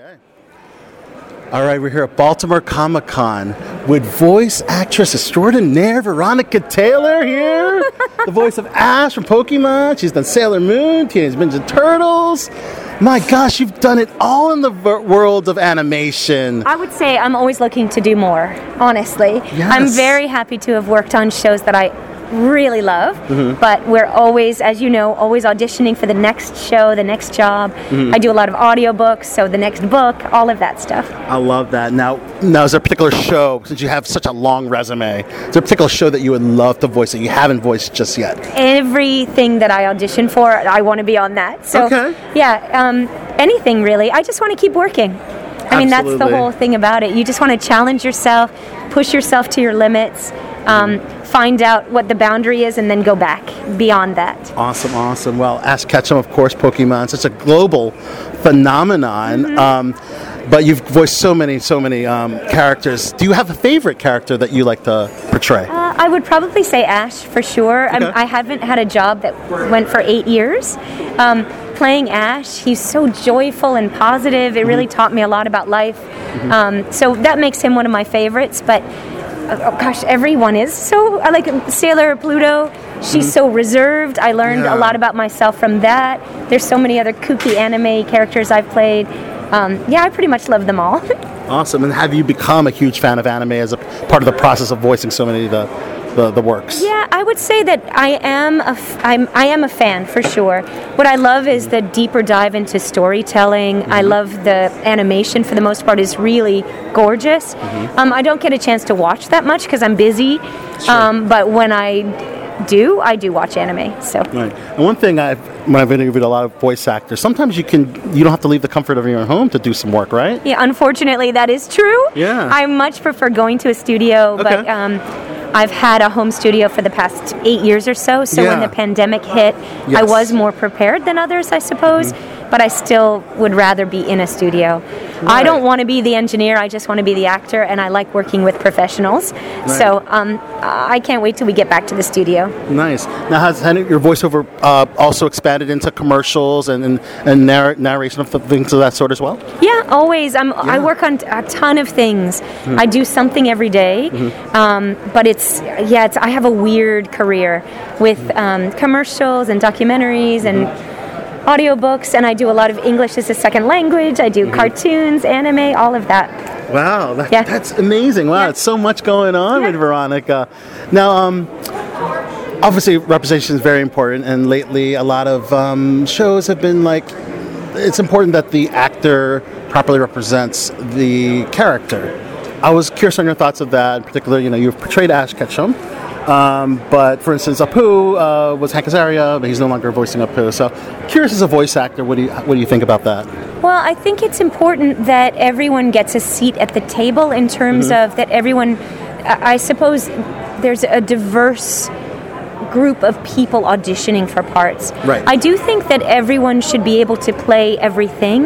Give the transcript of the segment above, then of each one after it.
Okay. All right, we're here at Baltimore Comic Con with voice actress extraordinaire Veronica Taylor here. the voice of Ash from Pokemon. She's done Sailor Moon, Teenage Ninja Turtles. My gosh, you've done it all in the ver- world of animation. I would say I'm always looking to do more, honestly. I'm very happy to have worked on shows that I really love, Mm-hmm. but we're always, as you know, always auditioning for the next show, the next job. Mm-hmm. I do a lot of audiobooks, so the next book, all of that stuff. I love that. Now, now, is there a particular show, since you have such a long resume, is there a particular show that you would love to voice that you haven't voiced just yet? Everything that I audition for, I want to be on that. So, Okay. yeah, um, anything really. I just want to keep working. I mean, that's the whole thing about it. You just want to challenge yourself, push yourself to your limits, um, find out what the boundary is, and then go back beyond that. Awesome, awesome. Well, Ash Ketchum, of course, Pokemon, It's a global phenomenon. Mm-hmm. Um, but you've voiced so many, so many um, characters. Do you have a favorite character that you like to portray? Uh, I would probably say Ash for sure. I'm, Okay. I haven't had a job that went for eight years. Um, playing Ash, he's so joyful and positive. It Mm-hmm. really taught me a lot about life. Um, so that makes him one of my favorites. But oh gosh, everyone is so. I like Sailor Pluto. She's so reserved. I learned Mm-hmm. Yeah. a lot about myself from that. There's so many other kooky anime characters I've played. Um, yeah, I pretty much love them all. Awesome. And have you become a huge fan of anime as a part of the process of voicing so many of the, the, the works? Yeah, I would say that I am a f- I'm, I am a fan for sure. What I love is the deeper dive into storytelling. I love the animation for the most part is really gorgeous. Um, I don't get a chance to watch that much because I'm busy, um, but when I do, I do watch anime. So Right. And one thing I've when I've interviewed a lot of voice actors, sometimes you can you don't have to leave the comfort of your own home to do some work, right? yeah, unfortunately, that is true. Yeah. I much prefer going to a studio, but. Okay. Um, I've had a home studio for the past eight years or so. So when the pandemic hit, I Yes. Mm-hmm. was more prepared than others, I suppose. But I still would rather be in a studio. I don't want to be the engineer. I just want to be the actor, and I like working with professionals. So um, I can't wait till we get back to the studio. Nice. Now, has your voiceover uh, also expanded into commercials and and, and narr- narration of things of that sort as well? Yeah, always. I'm, I work on a ton of things. I do something every day. Um, but it's yeah, it's I have a weird career with um, commercials and documentaries and audiobooks, and I do a lot of English as a second language. I do cartoons, anime, all of that. Wow, that, Yeah. that's amazing. Wow, Yeah. it's so much going on Yeah. with Veronica. Now, um, obviously, representation is very important, and lately, a lot of um, shows have been like, it's important that the actor properly represents the character. I was curious on your thoughts of that. In particular, you know, you've portrayed Ash Ketchum. Um, but for instance, Apu uh, was Hank Azaria, but he's no longer voicing Apu. So, curious as a voice actor, what do you what do you think about that? Well, I think it's important that everyone gets a seat at the table in terms of that everyone, I suppose, there's a diverse group of people auditioning for parts. Right. I do think that everyone should be able to play everything,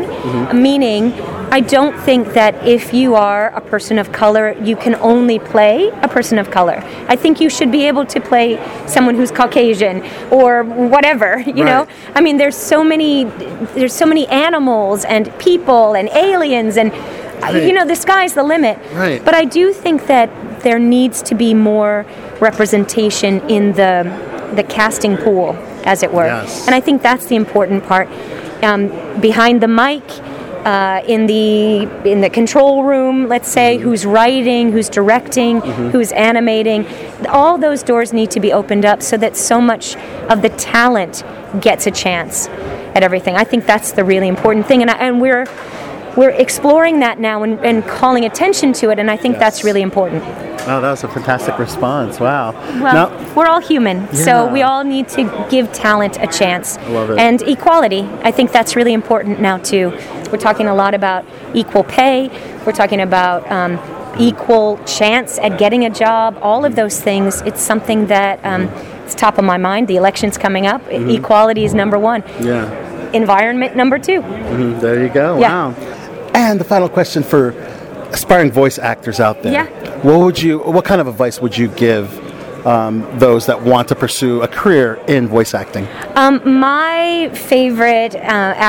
meaning, I don't think that if you are a person of color, you can only play a person of color. I think you should be able to play someone who's Caucasian or whatever, you know? I mean, there's so many, there's so many animals and people and aliens and, Right. you know, the sky's the limit. Right. But I do think that there needs to be more representation in the the casting pool, as it were. Yes. And I think that's the important part. Um, behind the mic, uh, in the in the control room, let's say, Mm-hmm. who's writing, who's directing, who's animating, all those doors need to be opened up so that so much of the talent gets a chance at everything. I think that's the really important thing, and I, and we're we're exploring that now and, and calling attention to it, and I think that's really important. Wow, that was a fantastic response. Wow. Well, now, we're all human, so we all need to give talent a chance. love it. And equality, I think that's really important now too. We're talking a lot about equal pay. We're talking about um, equal chance at getting a job. All of those things. It's something that um, it's top of my mind. The election's coming up. Mm-hmm. Equality is number one. yeah. Environment number two. Mhm, There you go. Yeah. Wow. And the final question for aspiring voice actors out there. Yeah. What would you? What kind of advice would you give um, those that want to pursue a career in voice acting? Um, my favorite uh,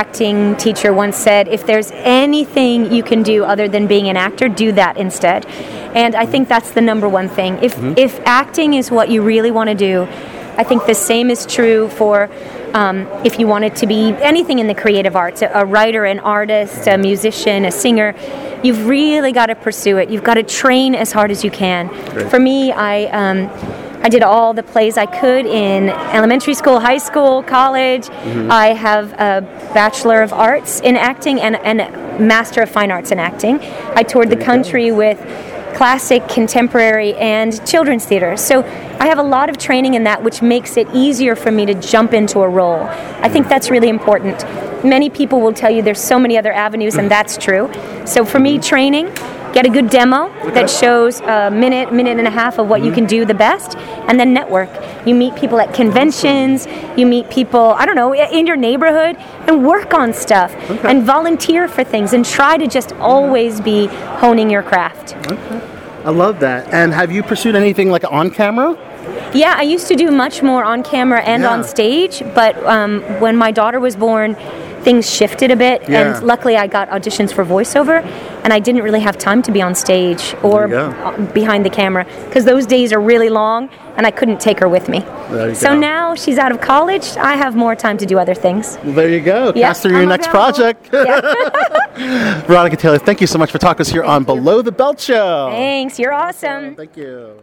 acting teacher once said, if there's anything you can do other than being an actor, do that instead. And I think that's the number one thing. If, if acting is what you really want to do, I think the same is true for um, if you wanted to be anything in the creative arts a, a writer, an artist, a musician, a singer. You've really got to pursue it. You've got to train as hard as you can. For me, I. Um, I did all the plays I could in elementary school, high school, college. I have a Bachelor of Arts in acting and, and a Master of Fine Arts in acting. I toured the country with classic, contemporary, and children's theater. So I have a lot of training in that, which makes it easier for me to jump into a role. I think that's really important. Many people will tell you there's so many other avenues, and that's true. So for me, training, get a good demo that shows a minute, minute and a half of what you mm-hmm. can do the best, and then network. You meet people at conventions, you meet people, I don't know, in your neighborhood, and work on stuff, and volunteer for things, and try to just always be honing your craft. Okay. I love that. And have you pursued anything like on camera? Yeah, I used to do much more on camera and Yeah. on stage, but um, when my daughter was born, things shifted a bit, Yeah. and luckily I got auditions for voiceover, and I didn't really have time to be on stage or you uh, behind the camera because those days are really long, and I couldn't take her with me. You so go. now she's out of college, I have more time to do other things. Well, there you go. Yeah, Cast through your I'm next available. project. Yeah. Veronica Taylor, thank you so much for talking to us here on Below the Belt Show. Thanks, you're awesome. Thank you.